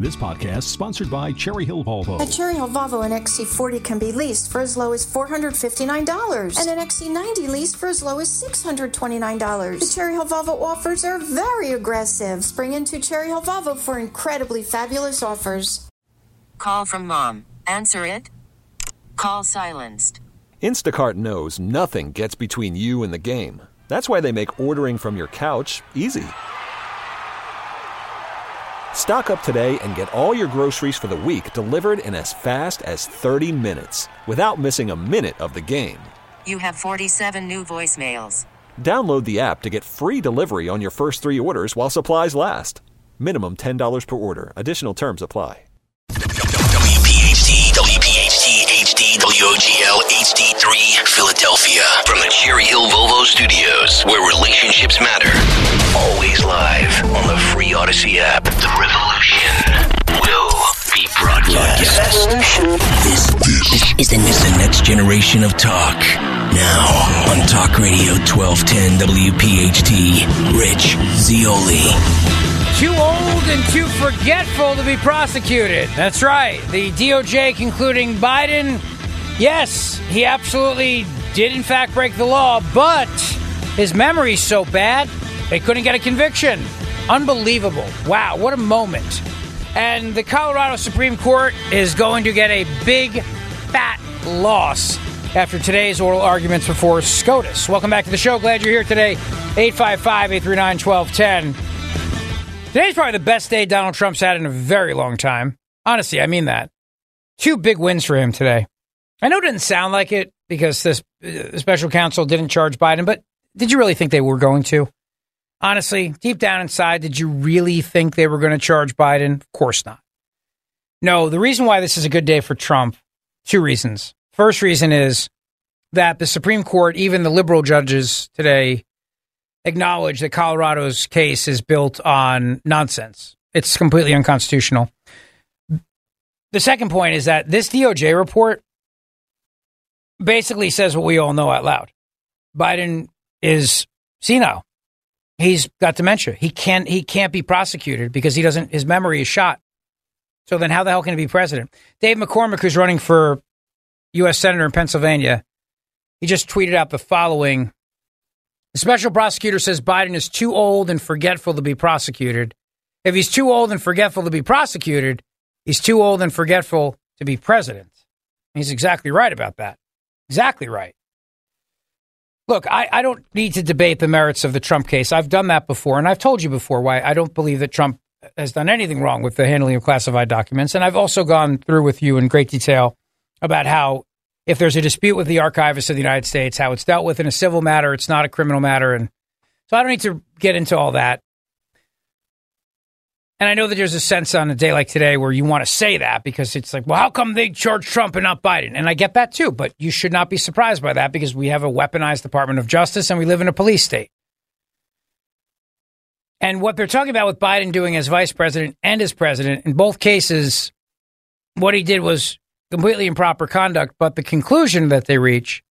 This podcast sponsored by Cherry Hill Volvo. At Cherry Hill Volvo, an XC40 can be leased for as low as $459 and an XC90 leased for as low as $629. The Cherry Hill Volvo offers are very aggressive. Spring into Cherry Hill Volvo for incredibly fabulous offers. Call from mom. Answer it. Call silenced. Instacart knows nothing gets between you and the game. That's why they make ordering from your couch easy. Stock up today and get all your groceries for the week delivered in as fast as 30 minutes without missing a minute of the game. You have 47 new voicemails. Download the app to get free delivery on your first three orders while supplies last. Minimum $10 per order. Additional terms apply. WPHT, WPHT, HD, WOGL, HD3, Philadelphia. From the Cherry Hill Volvo Studios, where relationships matter. Always live on the free Odyssey app. The revolution will be broadcast. This, this is the, is the next generation of talk. Now on Talk Radio 1210 WPHT, Rich Zeoli. Too old and too forgetful to be prosecuted. That's right. The DOJ concluding Biden, yes, he absolutely did in fact break the law, but his memory's so bad they couldn't get a conviction. Unbelievable. Wow, what a moment. And the Colorado Supreme Court is going to get a big, fat loss after today's oral arguments before SCOTUS. Welcome back to the show. Glad you're here today. 855 839 1210. Today's probably the best day Donald Trump's had in a very long time. Honestly, I mean that. Two big wins for him today. I know it didn't sound like it because this uh, special counsel didn't charge Biden, but did you really think they were going to? Honestly, deep down inside, did you really think they were going to charge Biden? Of course not. No, the reason why this is a good day for Trump, two reasons. First reason is that the Supreme Court, even the liberal judges today, acknowledge that Colorado's case is built on nonsense. It's completely unconstitutional. The second point is that this DOJ report basically says what we all know out loud. Biden is senile. He's got dementia. He can't he can't be prosecuted because he doesn't his memory is shot. So then how the hell can he be president? Dave McCormick, who's running for US Senator in Pennsylvania, he just tweeted out the following the special prosecutor says Biden is too old and forgetful to be prosecuted. If he's too old and forgetful to be prosecuted, he's too old and forgetful to be president. He's exactly right about that. Exactly right. Look, I, I don't need to debate the merits of the Trump case. I've done that before, and I've told you before why I don't believe that Trump has done anything wrong with the handling of classified documents. And I've also gone through with you in great detail about how if there's a dispute with the archivist of the United States, how it's dealt with in a civil matter, it's not a criminal matter. And so I don't need to get into all that. And I know that there's a sense on a day like today where you want to say that because it's like, well, how come they charge Trump and not Biden? And I get that too, but you should not be surprised by that because we have a weaponized Department of Justice and we live in a police state. And what they're talking about with Biden doing as vice president and as president, in both cases, what he did was completely improper conduct. But the conclusion that they reach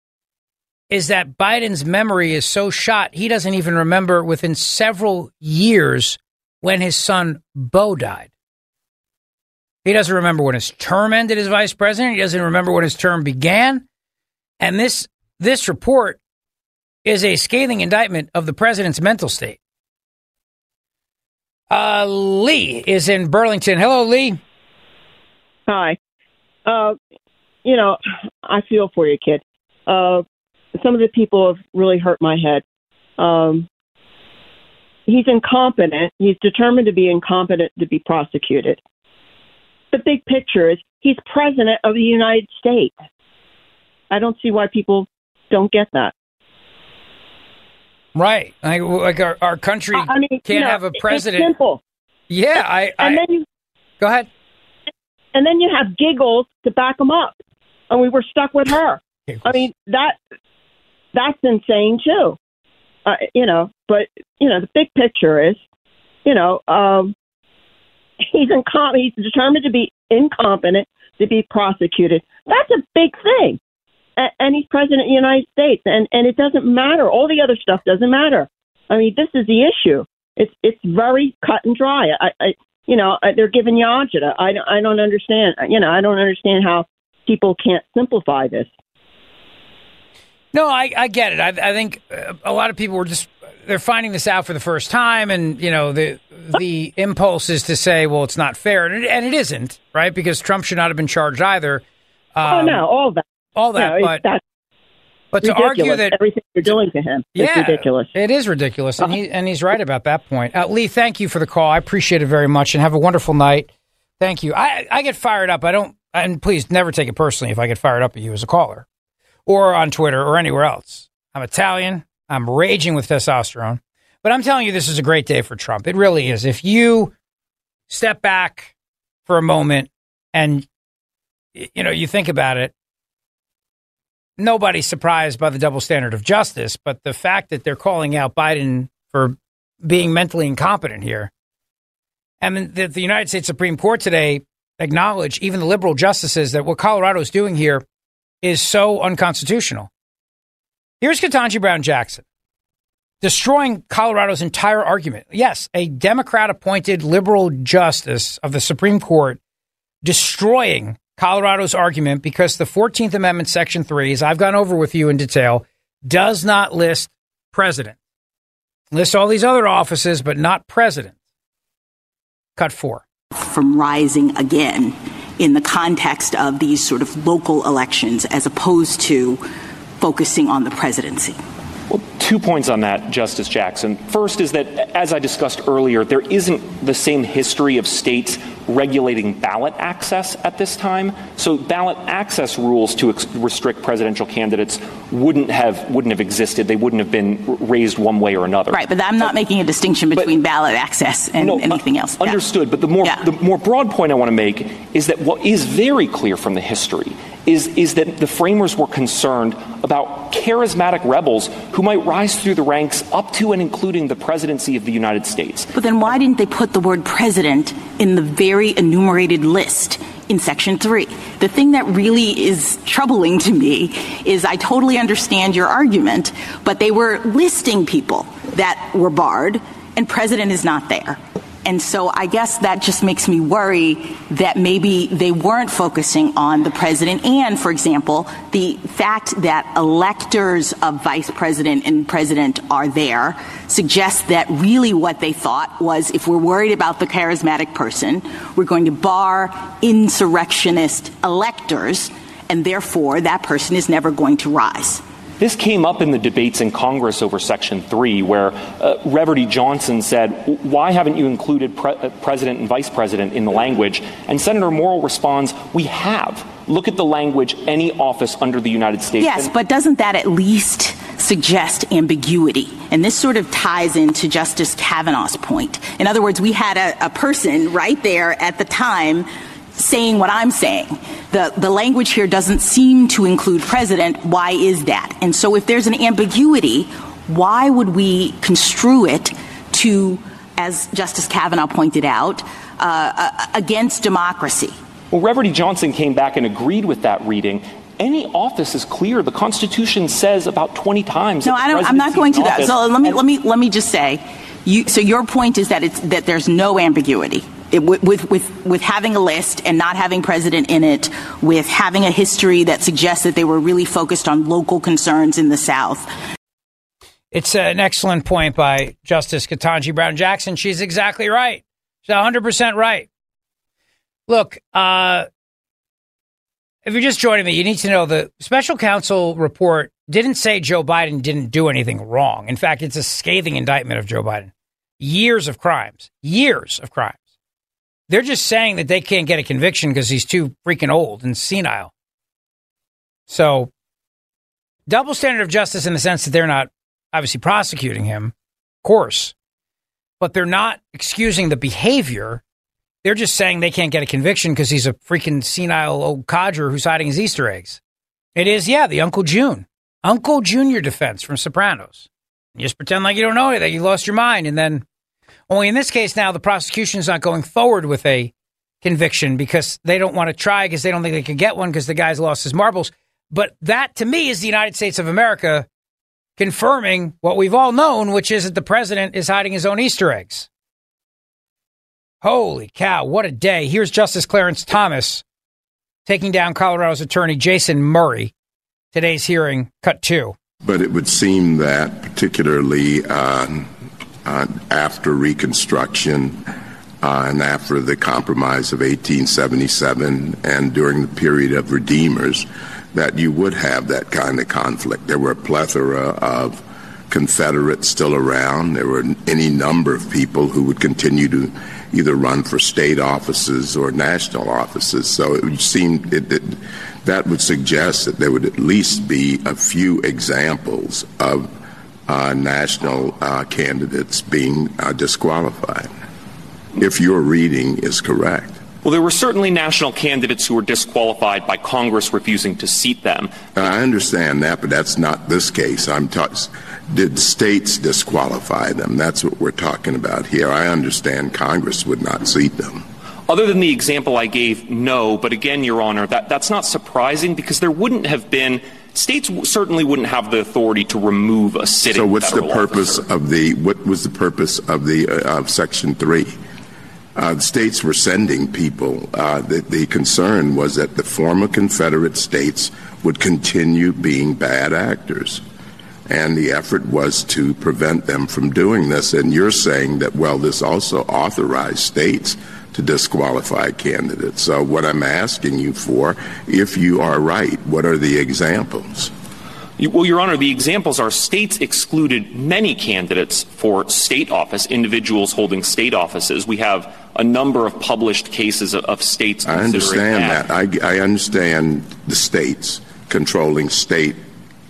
is that Biden's memory is so shot, he doesn't even remember within several years when his son Beau died. He doesn't remember when his term ended as vice president. He doesn't remember when his term began. And this this report is a scathing indictment of the president's mental state. Uh, Lee is in Burlington. Hello, Lee. Hi. Uh, you know, I feel for you, kid. Uh, some of the people have really hurt my head. Um, he's incompetent. He's determined to be incompetent to be prosecuted. The big picture is he's president of the United States. I don't see why people don't get that. Right, like, like our, our country I mean, can't you know, have a president. It's simple. Yeah, I. I and then you go ahead. and then you have giggles to back them up, and we were stuck with her. I mean that that's insane too. Uh, you know, but you know the big picture is, you know, um, he's incom- he's determined to be incompetent to be prosecuted. That's a big thing, a- and he's president of the United States, and and it doesn't matter. All the other stuff doesn't matter. I mean, this is the issue. It's it's very cut and dry. I, I you know, they're giving you agita. I, don't- I don't understand. You know, I don't understand how people can't simplify this. No, I, I get it. I, I think uh, a lot of people were just they're finding this out for the first time, and you know the the impulse is to say, well, it's not fair, and it, and it isn't, right? Because Trump should not have been charged either. oh Um, no, all that. all that, no, but but to ridiculous. argue that everything you're doing to him is yeah, ridiculous. It is ridiculous, and he and he's right about that point. Uh, Lee, thank you for the call. I appreciate it very much, and have a wonderful night. Thank you. I I get fired up. I don't, and please never take it personally if I get fired up at you as a caller, or on Twitter or anywhere else. I'm Italian. I'm raging with testosterone, but I'm telling you, this is a great day for Trump. It really is. If you step back for a moment and you know you think about it nobody's surprised by the double standard of justice, but the fact that they're calling out Biden for being mentally incompetent here, and that the United States Supreme Court today acknowledged, even the liberal justices, that what Colorado is doing here is so unconstitutional. Here's Ketanji Brown Jackson destroying Colorado's entire argument. Yes, a Democrat appointed liberal justice of the Supreme Court destroying Colorado's argument because the 14th Amendment, Section 3, as I've gone over with you in detail, does not list president. Lists all these other offices, but not president. Cut four. from rising again in the context of these sort of local elections as opposed to focusing on the presidency. Well, two points on that, Justice Jackson. First is that, as I discussed earlier, there isn't the same history of states regulating ballot access at this time. So ballot access rules to ex- restrict presidential candidates wouldn't have wouldn't have existed. They wouldn't have been raised one way or another. Right, but I'm not making a distinction between ballot access and No, anything uh, else. Yeah. Understood. But the more Yeah. the more broad point I want to make is that what is very clear from the history is is that the framers were concerned about charismatic rebels who might rise through the ranks up to and including the presidency of the United States. But then why didn't they put the word president in the very enumerated list in section three? The thing that really is troubling to me is I totally understand your argument, but they were listing people that were barred and president is not there. And so I guess that just makes me worry that maybe they weren't focusing on the president. And, for example, the fact that electors of vice president and president are there suggests that really what they thought was if we're worried about the charismatic person, we're going to bar insurrectionist electors, and therefore that person is never going to rise. This came up in the debates in Congress over Section 3, where uh, Reverdy Johnson said, Why haven't you included pre- uh, president and vice president in the language? And Senator Morrill responds, We have. Look at the language, any office under the United States. Yes, And- but doesn't that at least suggest ambiguity? And this sort of ties into Justice Kavanaugh's point. In other words, we had a, a person right there at the time saying what I'm saying. The, the language here doesn't seem to include president. Why is that? And so if there's an ambiguity, why would we construe it to, as Justice Kavanaugh pointed out, uh, uh, against democracy? Well, Reverdy Johnson came back and agreed with that reading. Any office is clear. The Constitution says about 20 times. No, that I don't. I'm not going to that. So let me let me let me just say, you. So your point is that it's that there's no ambiguity it, with, with with having a list and not having president in it, with having a history that suggests that they were really focused on local concerns in the South. It's an excellent point by Justice Ketanji Brown Jackson. She's exactly right. She's 100% right. Look, uh, if you're just joining me, you need to know the special counsel report didn't say Joe Biden didn't do anything wrong. In fact, it's a scathing indictment of Joe Biden. Years of crimes, years of crimes. They're just saying that they can't get a conviction because he's too freaking old and senile. So, double standard of justice in the sense that they're not obviously prosecuting him, of course, but they're not excusing the behavior. They're just saying they can't get a conviction because he's a freaking senile old codger who's hiding his Easter eggs. It is, yeah, the Uncle June, Uncle Junior defense from Sopranos. You just pretend like you don't know anything, that you lost your mind, and then only in this case now the prosecution is not going forward with a conviction because they don't want to try because they don't think they can get one because the guy's lost his marbles. But that to me is the United States of America confirming what we've all known, which is that the president is hiding his own Easter eggs. Holy cow, what a day. Here's Justice Clarence Thomas taking down Colorado's attorney Jason Murray. Today's hearing, cut two. But it would seem that, particularly uh, after Reconstruction uh, and after the Compromise of 1877 and during the period of Redeemers, that you would have that kind of conflict. There were a plethora of Confederates still around. There were any number of people who would continue to either run for state offices or national offices. So it would seem it, it, that would suggest that there would at least be a few examples of uh, national uh, candidates being uh, disqualified, if your reading is correct. Well, there were certainly national candidates who were disqualified by Congress refusing to seat them. I understand that, but that's not this case. I'm talking. Did states disqualify them? That's what we're talking about here. I understand Congress would not seat them. Other than the example I gave, no. But again, Your Honor, that, that's not surprising because there wouldn't have been states certainly wouldn't have the authority to remove a sitting. So, what's the purpose officer. of the what was the purpose of the uh, of Section Three? Uh, the states were sending people. Uh, the, the concern was that the former Confederate states would continue being bad actors. And the effort was to prevent them from doing this. And you're saying that, well, this also authorized states to disqualify candidates. So, what I'm asking you for, if you are right, what are the examples? Well, Your Honor, the examples are states excluded many candidates for state office, individuals holding state offices. We have a number of published cases of, states. I understand that. that. I, I, understand the states controlling state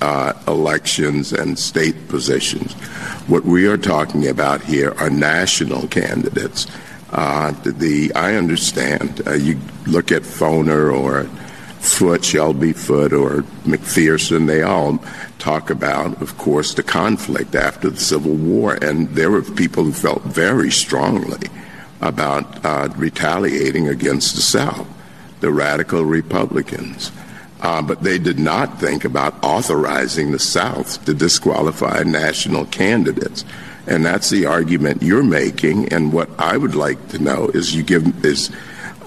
uh, elections and state positions. What we are talking about here are national candidates. Uh, the I understand. Uh, you look at Foner or Foote, Shelby Foote, or McPherson, they all talk about, of course, the conflict after the Civil War. And there were people who felt very strongly about uh, retaliating against the South, the radical Republicans. Uh, but they did not think about authorizing the South to disqualify national candidates. And that's the argument you're making. And what I would like to know is you give is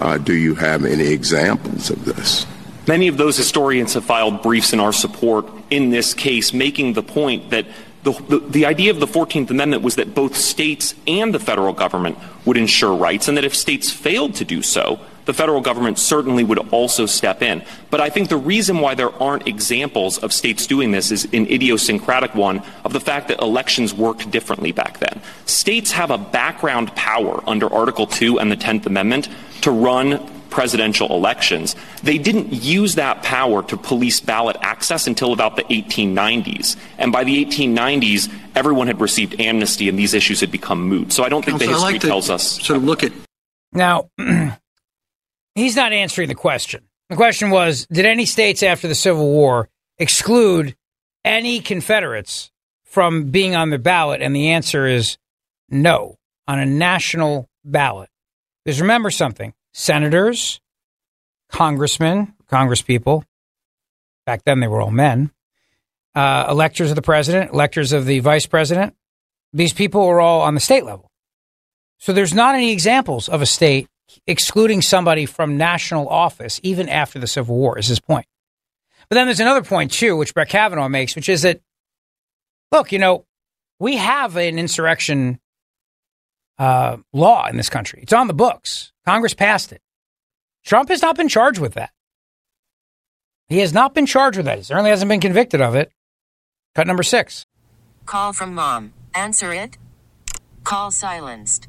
uh, do you have any examples of this? Many of those historians have filed briefs in our support in this case, making the point that the, the, the, idea of the 14th Amendment was that both states and the federal government would ensure rights, and that if states failed to do so, the federal government certainly would also step in. But I think the reason why there aren't examples of states doing this is an idiosyncratic one of the fact that elections worked differently back then. States have a background power under Article 2 and the 10th Amendment to run presidential elections, they didn't use that power to police ballot access until about the 1890s. And by the 1890s, everyone had received amnesty and these issues had become moot. So I don't think Counsel, the history like tells us. Sort of look at. Now, he's not answering the question. The question was Did any states after the Civil War exclude any Confederates from being on the ballot? And the answer is no, on a national ballot. Because remember something senators, congressmen, congresspeople. Back then, they were all men. Uh, electors of the president, electors of the vice president. These people were all on the state level. So there's not any examples of a state excluding somebody from national office, even after the Civil War, is his point. But then there's another point, too, which Brett Kavanaugh makes, which is that, look, you know, we have an insurrection uh, law in this country. It's on the books. Congress passed it. Trump has not been charged with that. He has not been charged with that. He certainly hasn't been convicted of it. Cut number six. Call from mom. Answer it. Call silenced.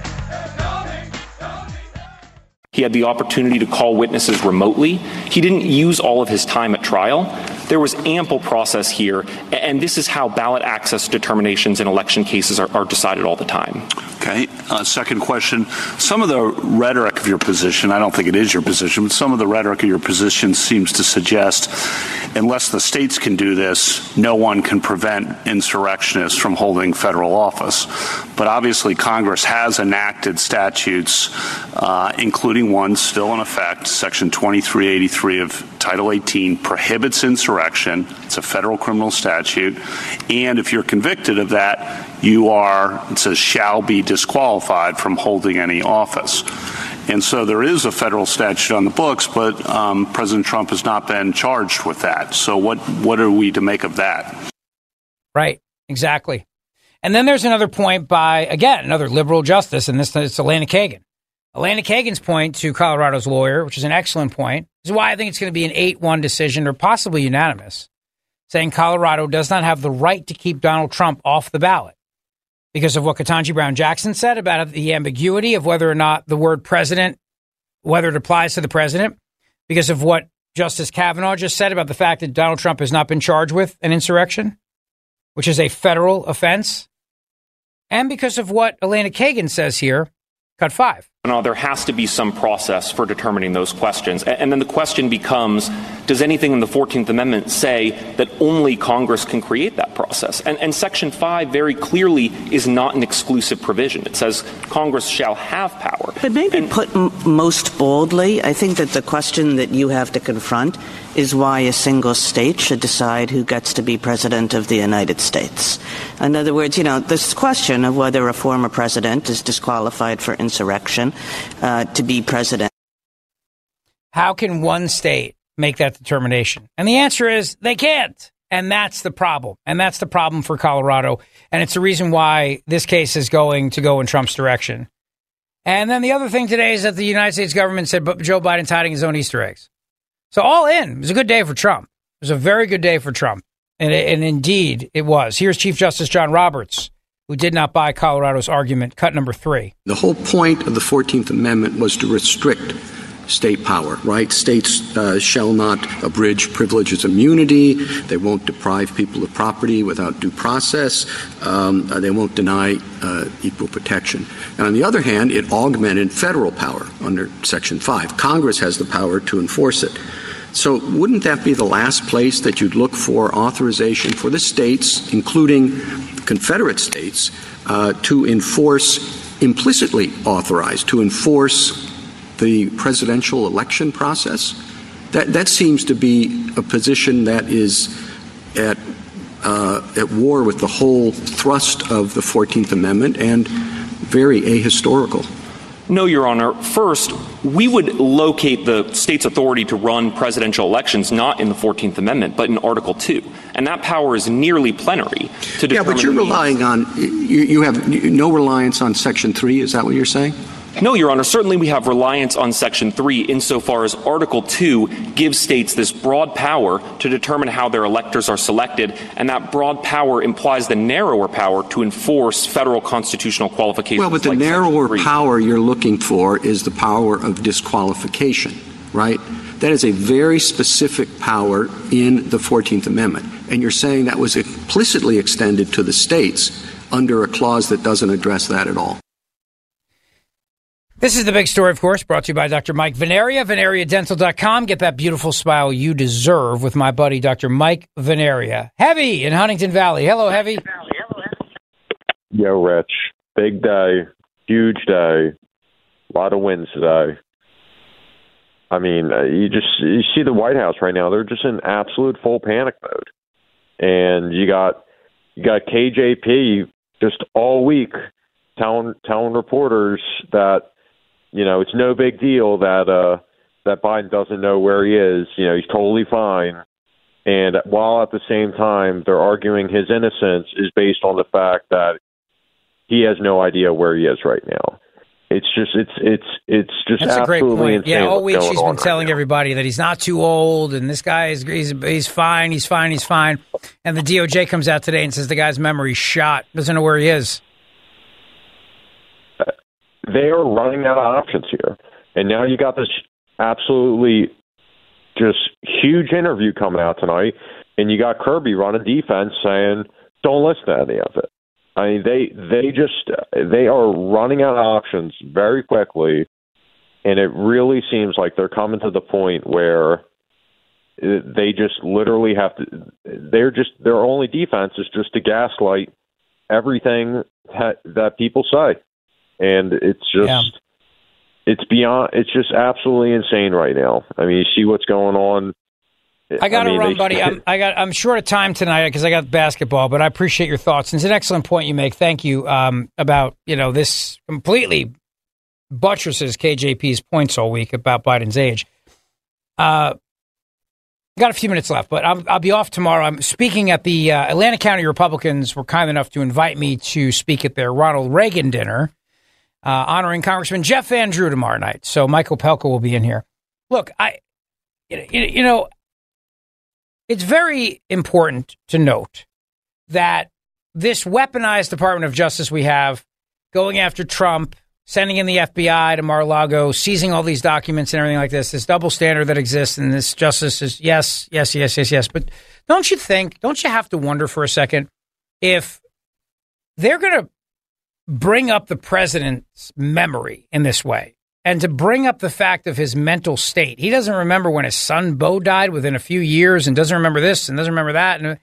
He had the opportunity to call witnesses remotely. He didn't use all of his time at trial. There was ample process here, and this is how ballot access determinations in election cases are, are decided all the time. Okay. Uh, second question. Some of the rhetoric of your position, I don't think it is your position, but some of the rhetoric of your position seems to suggest unless the states can do this, no one can prevent insurrectionists from holding federal office. But obviously, Congress has enacted statutes, uh, including one still in effect, Section 2383 of Title 18 prohibits insurrection. It's a federal criminal statute. And if you're convicted of that, you are, it says, shall be disqualified from holding any office. And so there is a federal statute on the books, but um, President Trump has not been charged with that. So what, what are we to make of that? Right, exactly. And then there's another point by, again, another liberal justice, and this is Elena Kagan. Elena Kagan's point to Colorado's lawyer, which is an excellent point, is why I think it's going to be an 8 1 decision or possibly unanimous, saying Colorado does not have the right to keep Donald Trump off the ballot because of what Ketanji Brown Jackson said about the ambiguity of whether or not the word president, whether it applies to the president, because of what Justice Kavanaugh just said about the fact that Donald Trump has not been charged with an insurrection, which is a federal offense, and because of what Elena Kagan says here, cut five. No, oh, there has to be some process for determining those questions. And then the question becomes does anything in the 14th Amendment say that only Congress can create that process? And, and, Section 5 very clearly is not an exclusive provision. It says Congress shall have power. But maybe and, put m- most boldly, I think that the question that you have to confront is why a single state should decide who gets to be president of the United States. In other words, you know, this question of whether a former president is disqualified for insurrection uh, to be president. How can one state make that determination? And the answer is they can't. And that's the problem. And that's the problem for Colorado. And it's the reason why this case is going to go in Trump's direction. And then the other thing today is that the United States government said Joe Biden's hiding his own Easter eggs. So all in, it was a good day for Trump. It was a very good day for Trump. And, and indeed, it was. Here's Chief Justice John Roberts, who did not buy Colorado's argument, cut number three. The whole point of the 14th Amendment was to restrict state power, right? States uh, shall not abridge privileges immunity. They won't deprive people of property without due process. Um, uh, they won't deny uh, equal protection. And on the other hand, it augmented federal power under Section 5. Congress has the power to enforce it. So, wouldn't that be the last place that you'd look for authorization for the states, including Confederate states, uh, to enforce implicitly authorized to enforce the presidential election process. That, that seems to be a position that is at, uh, at war with the whole thrust of the 14th Amendment and very ahistorical. No, Your Honor. First, we would locate the state's authority to run presidential elections not in the 14th Amendment, but in Article 2. And that power is nearly plenary to determine. Yeah, but you're relying on, you, you have no reliance on Section 3. Is that what you're saying? No, Your Honor. Certainly we have reliance on Section 3 insofar as Article 2 gives states this broad power to determine how their electors are selected, and that broad power implies the narrower power to enforce federal constitutional qualifications. Well, but the like narrower power you're looking for is the power of disqualification, right? That is a very specific power in the 14th Amendment. And you're saying that was implicitly extended to the states under a clause that doesn't address that at all. This is the big story, of course, brought to you by Dr. Mike Veneria, veneriadental.com. Get that beautiful smile you deserve with my buddy, Dr. Mike Veneria. Heavy in Huntingdon Valley. Hello, Heavy. Yo, Rich. Big day, huge day, a lot of wins today. I mean, uh, you just you see the White House right now; they're just in absolute full panic mode, and you got you got KJP just all week telling telling reporters that you know, it's no big deal that uh that Biden doesn't know where he is. You know, he's totally fine. And while at the same time they're arguing his innocence is based on the fact that he has no idea where he is right now. It's just it's it's it's just That's a great absolutely point. Yeah, all week she's been right telling now. everybody that he's not too old and this guy is he's, he's fine, he's fine, he's fine. And the DOJ comes out today and says the guy's memory's shot, doesn't know where he is. They are running out of options here. And now you got this absolutely just huge interview coming out tonight, and you got Kirby running defense saying, "Don't listen to any of it." I mean, they they just they are running out of options very quickly, and it really seems like they're coming to the point where they just literally have to. They're just their only defense is just to gaslight everything that, that people say, and it's just Yeah. it's beyond. It's just absolutely insane right now. I mean, you see what's going on. I got to mean, run, buddy. I'm, I got. I'm short of time tonight because I got basketball, but I appreciate your thoughts. And it's an excellent point you make. Thank you um, about you know this completely buttresses KJP's points all week about Biden's age. Uh, got a few minutes left, but I'm, I'll be off tomorrow. I'm speaking at the uh, Atlantic County Republicans were kind enough to invite me to speak at their Ronald Reagan dinner, uh, honoring Congressman Jeff Van Drew tomorrow night. So Michael Pelka will be in here. Look, I, you know, it's very important to note that this weaponized Department of Justice we have going after Trump, sending in the FBI to Mar-a-Lago, seizing all these documents and everything like this, this double standard that exists and this justice is yes, yes, yes, yes, yes. But don't you think, don't you have to wonder for a second if they're going to bring up the president's memory in this way and to bring up the fact of his mental state. He doesn't remember when his son Beau died within a few years and doesn't remember this and doesn't remember that. And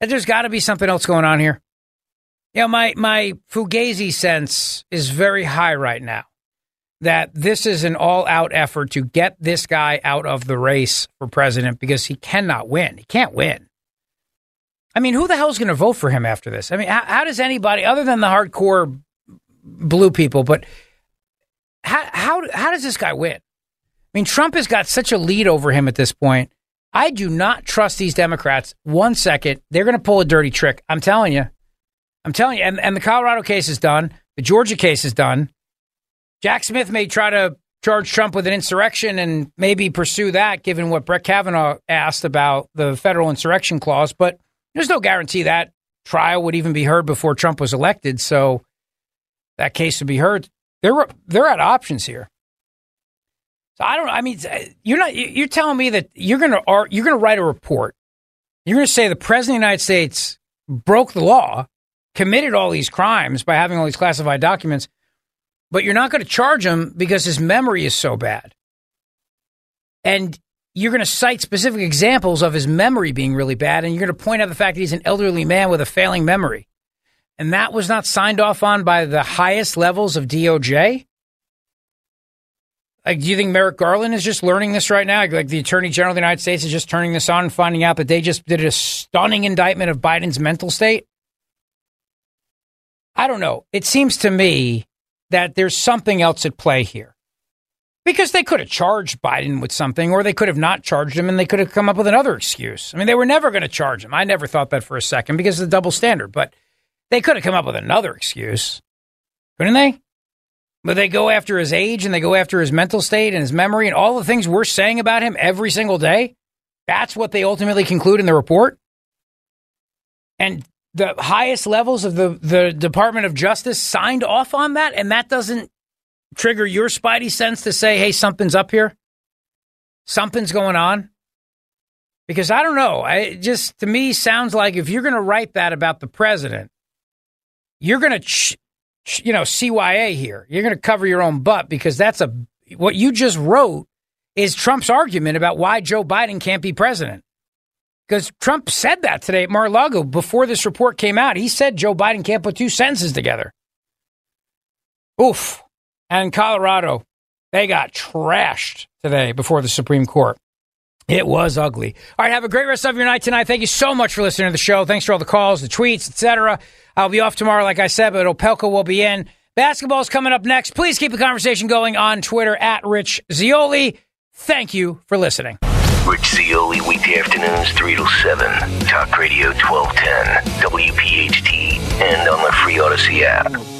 there's got to be something else going on here. You know, my, my Fugazi sense is very high right now that this is an all out effort to get this guy out of the race for president because he cannot win. He can't win. I mean, who the hell's going to vote for him after this? I mean, how, how does anybody, other than the hardcore blue people, but how, how, how does this guy win? I mean, Trump has got such a lead over him at this point. I do not trust these Democrats one second. They're going to pull a dirty trick. I'm telling you. I'm telling you. And, and the Colorado case is done. The Georgia case is done. Jack Smith may try to charge Trump with an insurrection and maybe pursue that, given what Brett Kavanaugh asked about the federal insurrection clause. But there's no guarantee that trial would even be heard before Trump was elected. So that case would be heard. They're they're at options here. So I don't. I mean, you're not. You're telling me that you're gonna you're gonna write a report. You're gonna say the president of the United States broke the law, committed all these crimes by having all these classified documents, but you're not going to charge him because his memory is so bad. And you're going to cite specific examples of his memory being really bad, and you're going to point out the fact that he's an elderly man with a failing memory. And that was not signed off on by the highest levels of DOJ? Like, do you think Merrick Garland is just learning this right now? Like, the Attorney General of the United States is just turning this on and finding out that they just did a stunning indictment of Biden's mental state? I don't know. It seems to me that there's something else at play here. Because they could have charged Biden with something, or they could have not charged him, and they could have come up with another excuse. I mean, they were never going to charge him. I never thought that for a second because of the double standard, but they could have come up with another excuse, couldn't they? But they go after his age and they go after his mental state and his memory and all the things we're saying about him every single day. That's what they ultimately conclude in the report. And the highest levels of the, the Department of Justice signed off on that, and that doesn't trigger your spidey sense to say, hey, something's up here? Something's going on? Because I don't know. I, it just, to me, sounds like if you're going to write that about the president, you're going to, ch- ch- you know, CYA here. You're going to cover your own butt because that's a, what you just wrote is Trump's argument about why Joe Biden can't be president. Because Trump said that today at Mar-a-Lago before this report came out. He said Joe Biden can't put two sentences together. Oof. And Colorado, they got trashed today before the Supreme Court. It was ugly. All right, have a great rest of your night tonight. Thank you so much for listening to the show. Thanks for all the calls, the tweets, etc. I'll be off tomorrow, like I said, but Opelka will be in. Basketball's coming up next. Please keep the conversation going on Twitter at Rich Zeoli. Thank you for listening. Rich Zeoli, weekday afternoons, 3 to 7. Talk Radio 1210, WPHT, and on the free Odyssey app.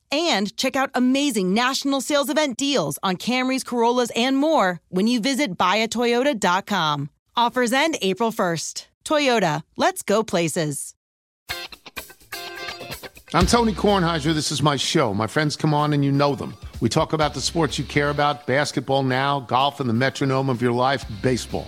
and check out amazing national sales event deals on Camrys, Corollas, and more when you visit buyatoyota.com. Offers end April 1st. Toyota, let's go places. I'm Tony Kornheiser. This is my show. My friends come on and you know them. We talk about the sports you care about basketball now, golf, and the metronome of your life, baseball.